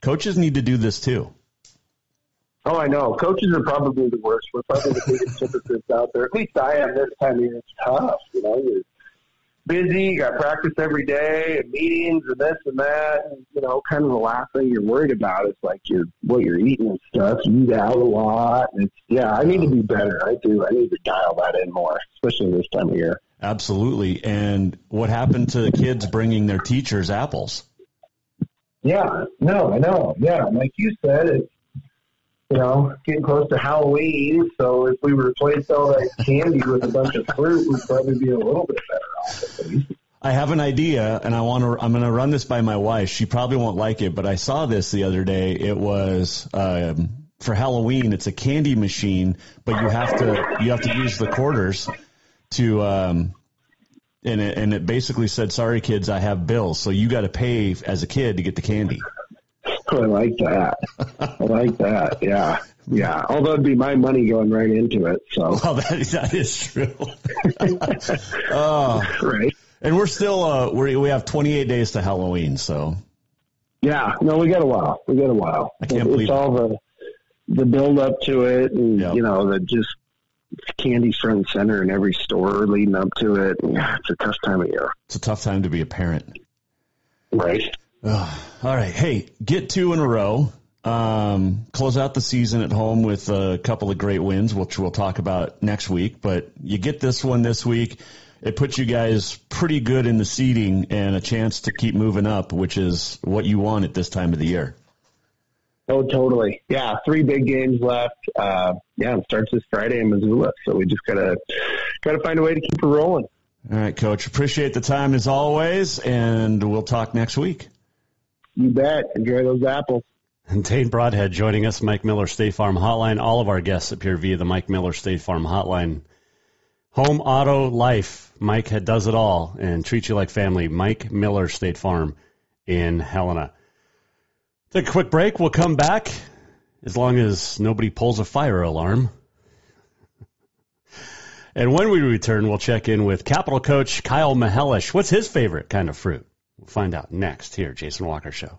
Coaches need to do this too. Oh, I know. Coaches are probably the worst. We're probably the biggest hypocrites out there. At least I am this time of year. It's tough. You know, you're busy, you got practice every day and meetings and this and that. And, you know, kind of the last thing you're worried about is like your what you're eating and stuff. You eat out a lot. It's yeah, I need to be better. I do. I need to dial that in more, especially this time of year. Absolutely. And what happened to the kids bringing their teachers apples? Yeah, no, I know. Yeah, like you said, it's you know, getting close to Halloween. So if we replaced all that candy with a bunch of fruit, we'd probably be a little bit better off. I have an idea, and I want to. I'm going to run this by my wife. She probably won't like it, but I saw this the other day. It was um, for Halloween. It's a candy machine, but you have to you have to use the quarters to. Um, and it, and it basically said, "Sorry, kids, I have bills, so you got to pay as a kid to get the candy." I like that. I like that. Yeah. Yeah. Although it'd be my money going right into it. So. Well, that, that is true. uh, right. And we're still, uh, we we have 28 days to Halloween. So. Yeah. No, we got a while. We got a while. I can't it's believe all the, the build up to it and, yep. you know, the just candy front and center in every store leading up to it. Yeah, it's a tough time of year. It's a tough time to be a parent. Right. Oh, all right. Hey, get two in a row. Um, close out the season at home with a couple of great wins, which we'll talk about next week. But you get this one this week. it puts you guys pretty good in the seeding and a chance to keep moving up, which is what you want at this time of the year. Oh, totally. Yeah, three big games left. Uh, yeah, it starts this Friday in Missoula, so we just gotta gotta find a way to keep it rolling. All right, Coach. Appreciate the time as always, and we'll talk next week. You bet. Enjoy those apples. And Dane Broadhead joining us, Mike Miller State Farm Hotline. All of our guests appear via the Mike Miller State Farm Hotline. Home Auto Life. Mike does it all and treats you like family. Mike Miller State Farm in Helena. Take a quick break. We'll come back as long as nobody pulls a fire alarm. And when we return, we'll check in with Capital coach Kyle Mihelish. What's his favorite kind of fruit? We'll find out next here, Jason Walker Show.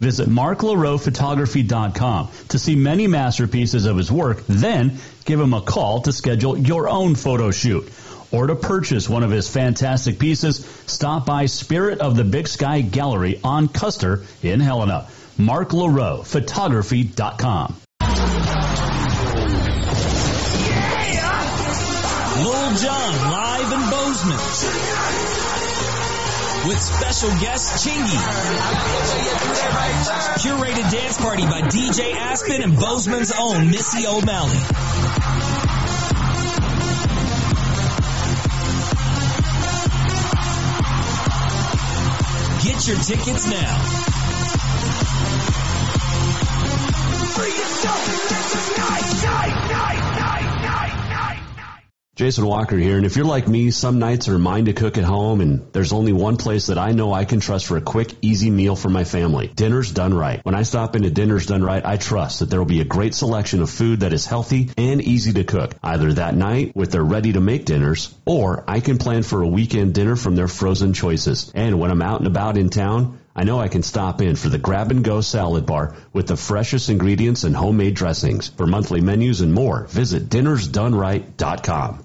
Visit marklaroephotography.com to see many masterpieces of his work, then give him a call to schedule your own photo shoot. Or to purchase one of his fantastic pieces, stop by Spirit of the Big Sky Gallery on Custer in Helena. Mark. Lil Jon live in Bozeman. With special guest Chingy. Curated dance party by DJ Aspen and Bozeman's own Missy O'Malley. Get your tickets now. Jason Walker here, and if you're like me, some nights are mine to cook at home, and there's only one place that I know I can trust for a quick, easy meal for my family. Dinner's Done Right. When I stop into Dinner's Done Right, I trust that there will be a great selection of food that is healthy and easy to cook, either that night with their ready-to-make dinners, or I can plan for a weekend dinner from their frozen choices. And when I'm out and about in town, I know I can stop in for the grab and go salad bar with the freshest ingredients and homemade dressings. For monthly menus and more, visit dinnersdoneright.com.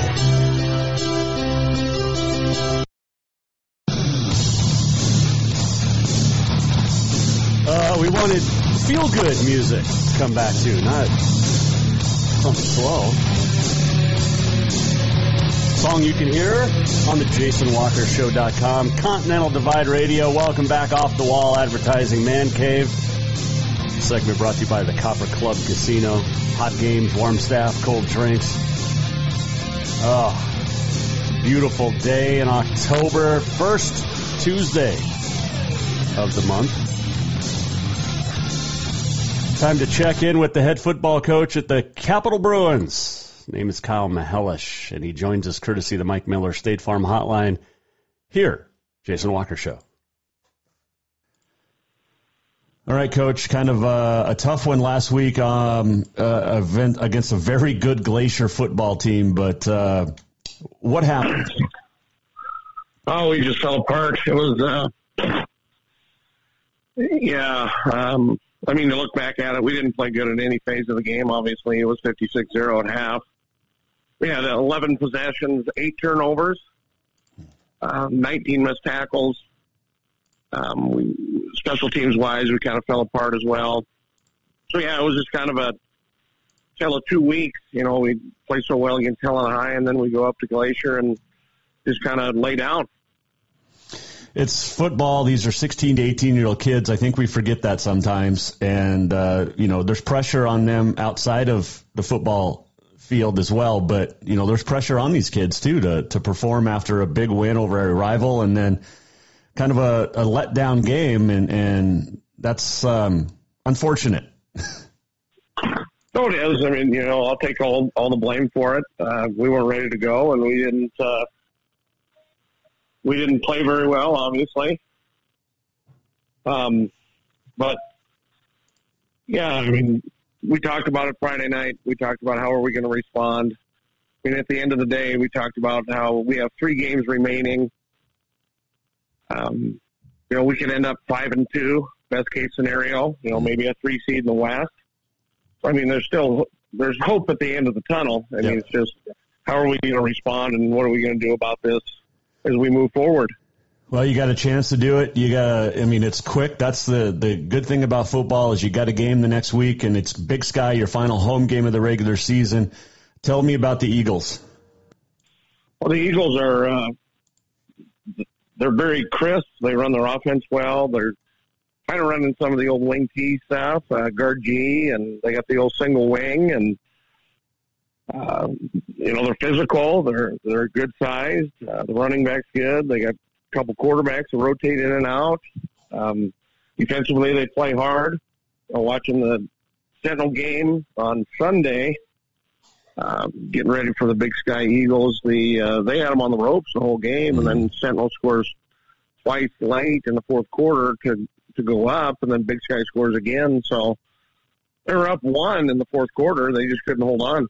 Uh, we wanted feel good music to come back to, not something slow. Song you can hear on the JasonWalkerShow.com. Continental Divide Radio. Welcome back off the wall advertising man cave. Segment brought to you by the Copper Club Casino. Hot games, warm staff, cold drinks. Oh, beautiful day in October, first Tuesday of the month. Time to check in with the head football coach at the Capital Bruins. His name is Kyle Mihelish, and he joins us courtesy of the Mike Miller State Farm Hotline here, Jason Walker Show. All right, Coach. Kind of uh, a tough one last week um, uh, against a very good Glacier football team, but uh, what happened? Oh, we just fell apart. It was, uh, yeah. Um, I mean, to look back at it, we didn't play good in any phase of the game. Obviously, it was 56-0 at half. We had 11 possessions, eight turnovers, um, 19 missed tackles. Um, we, special teams wise, we kind of fell apart as well. So yeah, it was just kind of a tale of two weeks. You know, we play so well against Helena High, and then we go up to Glacier and just kind of lay down. It's football. These are 16 to 18 year old kids. I think we forget that sometimes. And, uh, you know, there's pressure on them outside of the football field as well. But, you know, there's pressure on these kids too to, to perform after a big win over a rival and then kind of a, a letdown game. And, and that's, um, unfortunate. No, it is. I mean, you know, I'll take all all the blame for it. Uh, we weren't ready to go, and we didn't. Uh, we didn't play very well, obviously. Um, but yeah, I mean, we talked about it Friday night. We talked about how are we going to respond. I mean, at the end of the day, we talked about how we have three games remaining. Um, you know, we could end up five and two, best case scenario. You know, maybe a three seed in the West. I mean, there's still there's hope at the end of the tunnel. I mean, it's just how are we going to respond and what are we going to do about this as we move forward. Well, you got a chance to do it. You got. I mean, it's quick. That's the the good thing about football is you got a game the next week, and it's Big Sky, your final home game of the regular season. Tell me about the Eagles. Well, the Eagles are uh, they're very crisp. They run their offense well. They're kind of running some of the old wing T stuff, uh, guard G, and they got the old single wing, and uh, you know they're physical. They're they're good sized. Uh, the running back's good. They got a couple quarterbacks that rotate in and out. Um, defensively, they play hard. Uh, watching the Sentinel game on Sunday, uh, getting ready for the Big Sky Eagles. The uh, they had them on the ropes the whole game, and then Sentinel scores twice late in the fourth quarter to to go up, and then Big Sky scores again. So they were up one in the fourth quarter. They just couldn't hold on.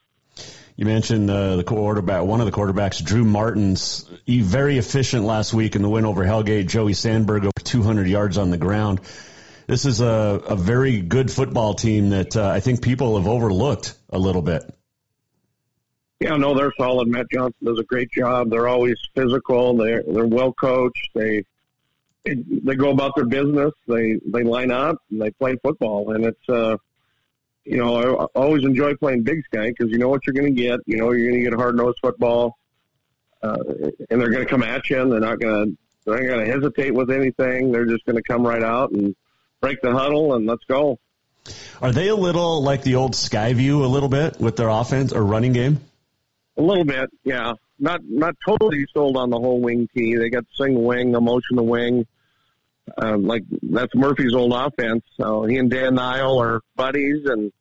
You mentioned uh, the quarterback, one of the quarterbacks, Drew Martins, he very efficient last week in the win over Hellgate. Joey Sandberg over 200 yards on the ground. This is a, a very good football team that uh, I think people have overlooked a little bit. Yeah, no, they're solid. Matt Johnson does a great job. They're always physical. They're they're well coached. They they go about their business. They they line up and they play football, and it's uh, you know I always enjoy playing Big Sky because you know what you're going to get. You know you're going to get hard nosed football, uh, and they're going to come at you, and they're not going to they're not going to hesitate with anything. They're just going to come right out and break the huddle and let's go. Are they a little like the old Skyview a little bit with their offense or running game? A little bit, yeah. Not not totally sold on the whole wing T. They got single wing, the motion the wing. uh, like that's Murphy's old offense. So he and Dan Nile are buddies, and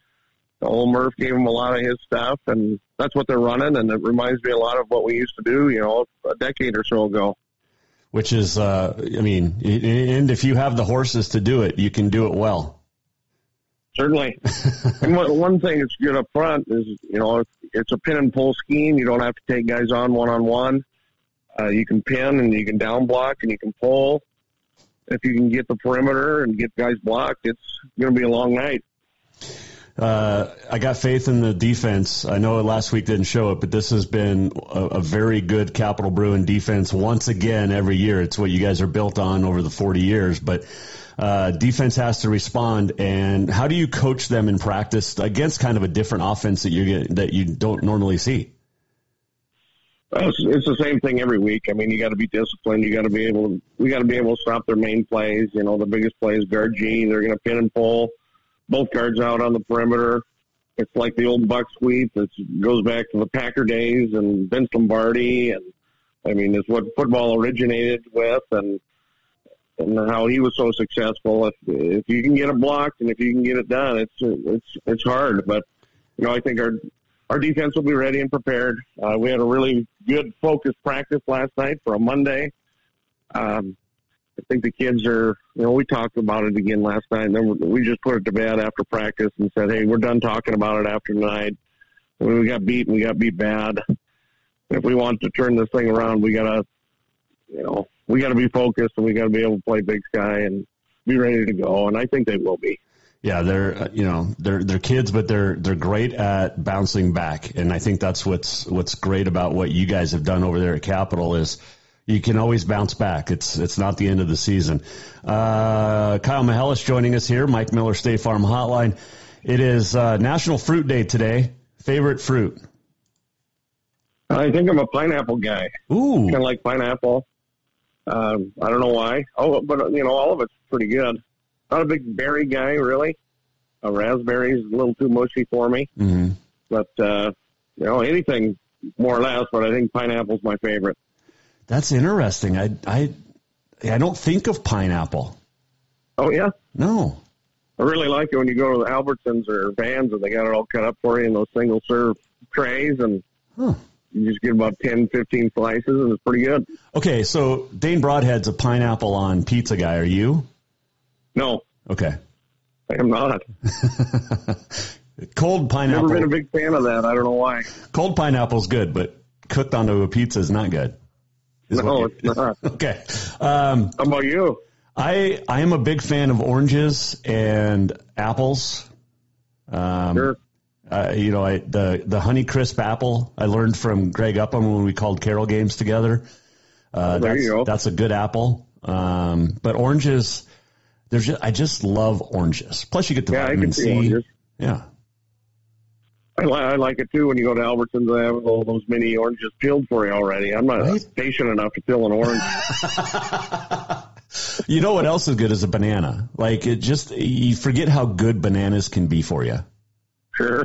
old Murph gave him a lot of his stuff, and that's what they're running. And it reminds me a lot of what we used to do, you know, a decade or so ago. Which is, uh, I mean, and if you have the horses to do it, you can do it well. Certainly. and one, one thing that's good up front is, you know, it's a pin and pull scheme. You don't have to take guys on one on one. You can pin and you can down block and you can pull if you can get the perimeter and get guys blocked, it's going to be a long night. Uh, I got faith in the defense. I know last week didn't show it, but this has been a, a, very good Capital Bruin defense once again every year. It's what you guys are built on over the 40 years, but uh, defense has to respond. And how do you coach them in practice against kind of a different offense that you get that you don't normally see? It's, it's the same thing every week. I mean, you got to be disciplined. You got to be able. To, we got to be able to stop their main plays. You know, the biggest plays, guard G. They're going to pin and pull both guards out on the perimeter. It's like the old buck sweep. It goes back to the Packer days and Vince Lombardi, and I mean, it's what football originated with, and and how he was so successful. If if you can get it blocked and if you can get it done, it's it's it's hard. But you know, I think our our defense will be ready and prepared. Uh, we had a really good focused practice last night for a Monday. Um, I think the kids are, you know, we talked about it again last night, and then we just put it to bed after practice and said, hey, we're done talking about it after tonight. When we got beat, and we got beat bad. If we want to turn this thing around, we got to, you know, we got to be focused and we got to be able to play Big Sky and be ready to go. And I think they will be yeah, they're uh, you know they're they're kids, but they're they're great at bouncing back, and I think that's what's what's great about what you guys have done over there at Capital is you can always bounce back. It's it's not the end of the season. Uh, Kyle Mihelish joining us here, Mike Miller State Farm Hotline. It is uh, National Fruit Day today. Favorite fruit? I think I'm a pineapple guy. Ooh, kind of like pineapple. Um, I don't know why. Oh, but you know, all of it's pretty good. Not a big berry guy, really. A raspberry's a little too mushy for me. Mm-hmm. But, uh, you know, anything more or less, but I think pineapple's my favorite. That's interesting. I, I, I don't think of pineapple. Oh, yeah? No. I really like it when you go to the Albertsons or Vans and they got it all cut up for you in those single serve trays and huh. You just get about 10, 15 slices and it's pretty good. Okay, so Dane Broadhead's a pineapple on pizza guy. Are you? No. Okay. I am not. Cold pineapple. Never been a big fan of that. I don't know why. Cold pineapple's good, but cooked onto a pizza is not good. Is no, it's not. okay. Um, How about you? I I am a big fan of oranges and apples. Um, sure. Uh, you know, I, the the Honey Crisp apple I learned from Greg Upham when we called Carroll games together. Uh, there that's, you go. That's a good apple. Um, but oranges, there's just, I just love oranges. Plus, you get the yeah, vitamin C. Oranges. Yeah. I, li- I like it too when you go to Albertsons. They have all those mini oranges peeled for you already. I'm not right? patient enough to peel an orange. you know what else is good is a banana. Like it just you forget how good bananas can be for you. Sure.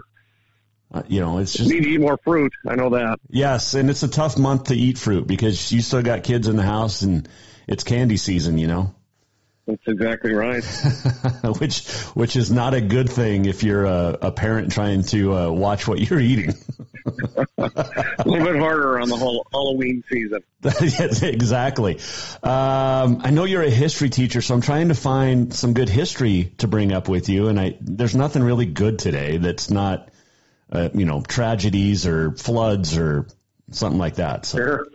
Uh, you know, it's just need to eat more fruit. I know that. Yes, and it's a tough month to eat fruit because you still got kids in the house and it's candy season. You know. That's exactly right. which which is not a good thing if you're a, a parent trying to uh, watch what you're eating. a little bit harder on the whole Halloween season. yes, exactly. Um, I know you're a history teacher, so I'm trying to find some good history to bring up with you, and I there's nothing really good today that's not uh, you know tragedies or floods or something like that. So sure.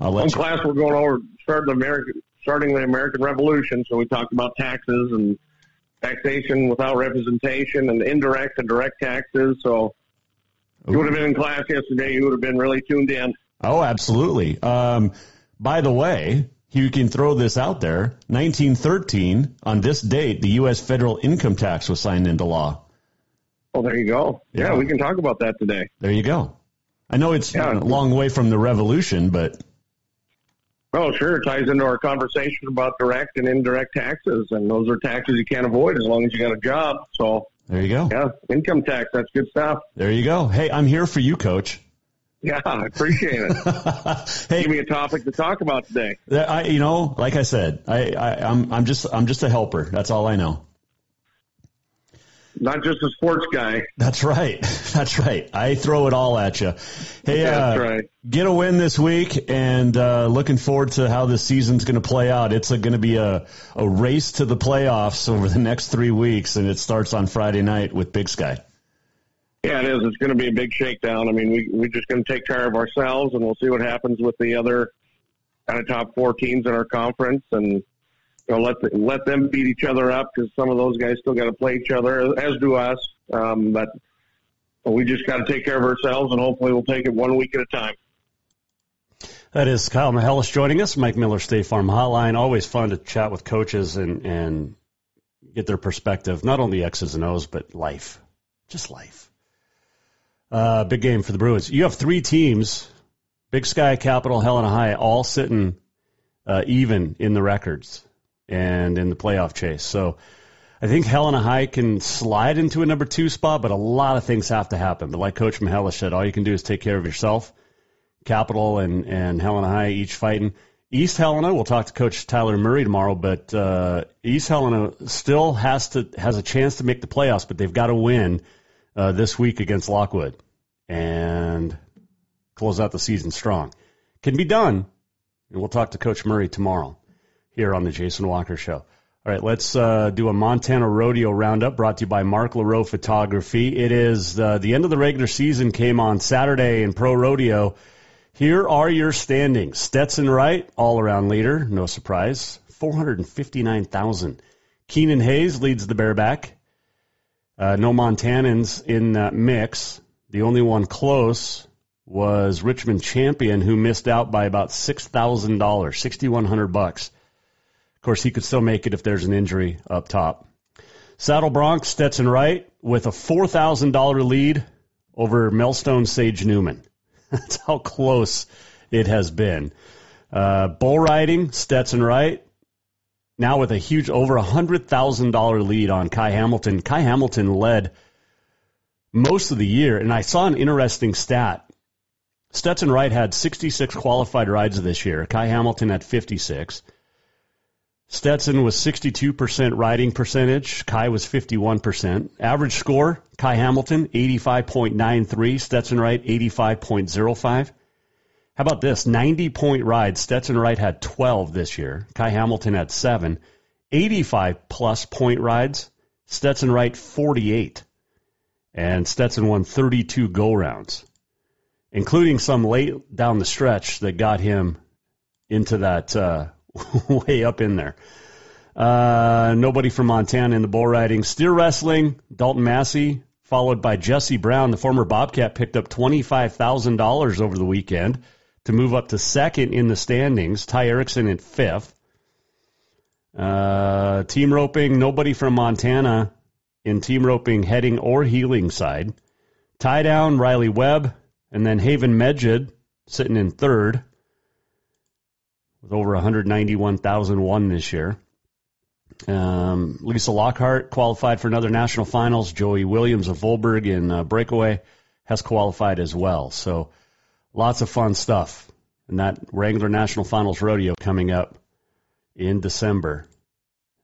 I'll let One you- class we're going over start the American starting the American Revolution. So we talked about taxes and taxation without representation and indirect and direct taxes. So you would have been in class yesterday. You would have been really tuned in. Oh, absolutely. Um, by the way, you can throw this out there. 1913, on this date, the U.S. federal income tax was signed into law. Oh, there you go. Yeah, Yeah. we can talk about that today. There you go. I know it's Yeah. a long way from the revolution, but Oh, sure. It ties into our conversation about direct and indirect taxes, and those are taxes you can't avoid as long as you got a job. So, there you go. yeah, income tax, that's good stuff. There you go. Hey, I'm here for you, coach. Yeah, I appreciate it. hey, Give me a topic to talk about today. I, you know, like I said, I, I, I'm, I'm just, I'm just a helper. That's all I know. Not just a sports guy. That's right. That's right. I throw it all at you. Hey, That's uh, right. get a win this week, and uh, looking forward to how this season's going to play out. It's going to be a, a race to the playoffs over the next three weeks, and it starts on Friday night with Big Sky. Yeah, it is. It's going to be a big shakedown. I mean, we we're just going to take care of ourselves, and we'll see what happens with the other kind of top four teams in our conference, and know, let the, let them beat each other up because some of those guys still got to play each other, as do us. Um, but we just got to take care of ourselves, and hopefully, we'll take it one week at a time. That is Kyle Mihelish joining us, Mike Miller State Farm Hotline. Always fun to chat with coaches and and get their perspective, not only X's and O's, but life, just life. Uh, big game for the Bruins. You have three teams, Big Sky, Capital, Helena High, all sitting uh, even in the records and in the playoff chase. So I think Helena High can slide into a number two spot, but a lot of things have to happen. But like Coach Mihelish said, all you can do is take care of yourself. Capital and, and Helena High each fighting. East Helena, we'll talk to Coach Tyler Murray tomorrow, but uh, East Helena still has to has a chance to make the playoffs, but they've got to win uh, this week against Lockwood and close out the season strong. Can be done, and we'll talk to Coach Murray tomorrow here on the Jason Walker Show. All right, let's uh, do a Montana Rodeo Roundup brought to you by Mark LaRoe Photography. It is uh, the end of the regular season came on Saturday in Pro Rodeo. Here are your standings. Stetson Wright, all around leader, no surprise, 459,000. Keenan Hayes leads the bareback. Uh, no Montanans in that mix. The only one close was Richmond Champion, who missed out by about six thousand dollars, sixty one hundred bucks. Of course, he could still make it if there's an injury up top. Saddle Broncs, Stetson Wright with a four thousand dollar lead over Melstone Sage Newman. That's how close it has been. Uh, bull riding, Stetson Wright now with a huge over a hundred thousand dollar lead on Ky Hamilton. Ky Hamilton led most of the year, and I saw an interesting stat. Stetson Wright had 66 qualified rides this year. Ky Hamilton had 56. Stetson was 62% riding percentage. Ky was 51%. Average score, Ky Hamilton, 85.93. Stetson Wright, 85.05. How about this? 90 point ride. Stetson Wright had 12 this year. Ky Hamilton had 7. 85 plus point rides. Stetson Wright, 48. And Stetson won 32 go rounds, including some late down the stretch that got him into that uh, way up in there. Uh, nobody from Montana in the bull riding. Steer wrestling, Dalton Massey, followed by Jesse Brown, the former Bobcat, picked up $25,000 over the weekend to move up to second in the standings. Ty Erickson in fifth. Uh, team roping, nobody from Montana in team roping heading or heeling side. Tie down Riley Webb, and then Haven Meged sitting in third with over 191,001 this year. Um, Lisa Lockhart qualified for another national finals. Joey Williams of Volborg in uh, breakaway has qualified as well. So lots of fun stuff. And that Wrangler National Finals Rodeo coming up in December.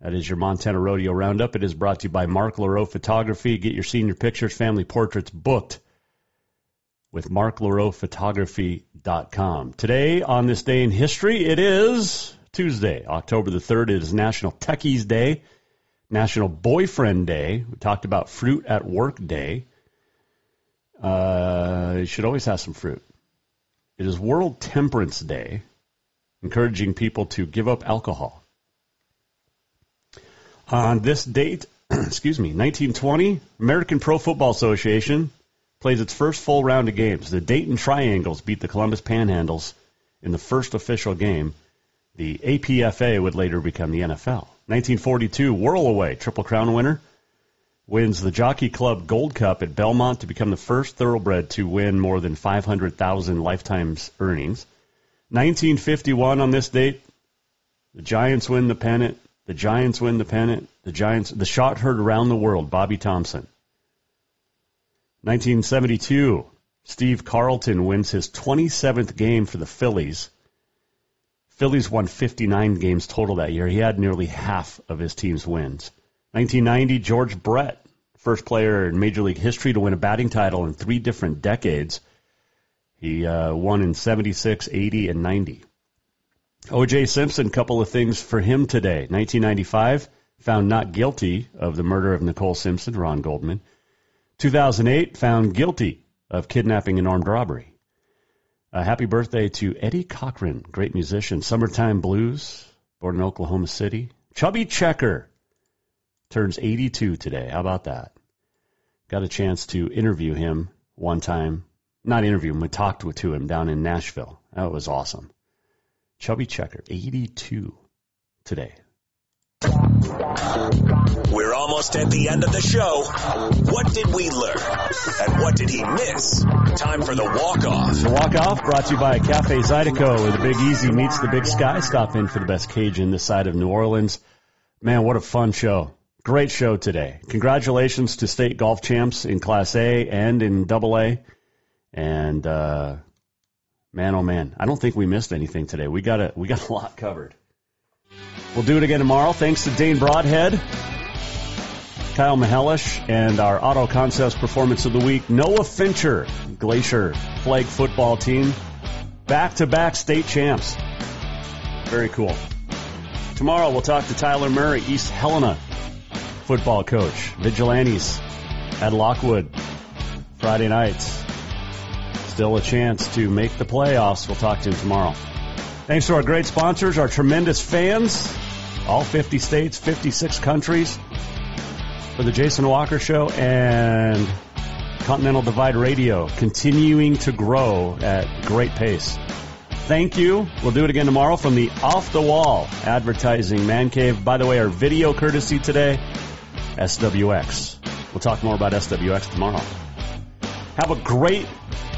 That is your Montana Rodeo Roundup. It is brought to you by Mark LaRoe Photography. Get your senior pictures, family portraits booked with marklarowphotography.com. Today, on this day in history, it is Tuesday, October the 3rd. It is National Techies Day, National Boyfriend Day. We talked about Fruit at Work Day. Uh, you should always have some fruit. It is World Temperance Day, encouraging people to give up alcohol. On this date, excuse me, 1920, American Pro Football Association plays its first full round of games. The Dayton Triangles beat the Columbus Panhandles in the first official game. The APFA would later become the NFL. 1942, Whirlaway, Triple Crown winner, wins the Jockey Club Gold Cup at Belmont to become the first thoroughbred to win more than 500,000 lifetimes earnings. 1951 on this date, the Giants win the pennant. The Giants win the pennant. The Giants, the shot heard around the world, Bobby Thomson. 1972, Steve Carlton wins his 27th game for the Phillies. Phillies won 59 games total that year. He had nearly half of his team's wins. 1990, George Brett, first player in Major League history to win a batting title in three different decades. He uh, won in 76, 80, and 90. O.J. Simpson, couple of things for him today. 1995, found not guilty of the murder of Nicole Simpson, Ron Goldman. 2008, found guilty of kidnapping and armed robbery. A happy birthday to Eddie Cochran, great musician. Summertime Blues, born in Oklahoma City. Chubby Checker turns 82 today. How about that? Got a chance to interview him one time. Not interview him, but talked to him down in Nashville. That was awesome. Chubby Checker, 82 today. We're almost at the end of the show. What did we learn? And what did he miss? Time for the walk-off. The walk-off brought to you by Cafe Zydeco, where the Big Easy meets the Big Sky. Stop in for the best Cajun this side of New Orleans. Man, what a fun show. Great show today. Congratulations to state golf champs in Class A and in Double A. And uh, man, oh man, I don't think we missed anything today. We got a we got a lot covered. We'll do it again tomorrow. Thanks to Dane Broadhead, Kyle Mihelish, and our Auto Concepts Performance of the Week, Noah Fincher, Glacier Flag Football Team, back-to-back state champs. Very cool. Tomorrow we'll talk to Tyler Murray, East Helena football coach, Vigilantes at Lockwood, Friday nights. Still a chance to make the playoffs. We'll talk to him tomorrow. Thanks to our great sponsors, our tremendous fans, all 50 states, 56 countries, for the Jason Walker Show and Continental Divide Radio, continuing to grow at great pace. Thank you. We'll do it again tomorrow from the Off the Wall Advertising Man Cave. By the way, our video courtesy today, SWX. We'll talk more about SWX tomorrow. Have a great